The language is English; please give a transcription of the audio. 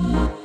Bye.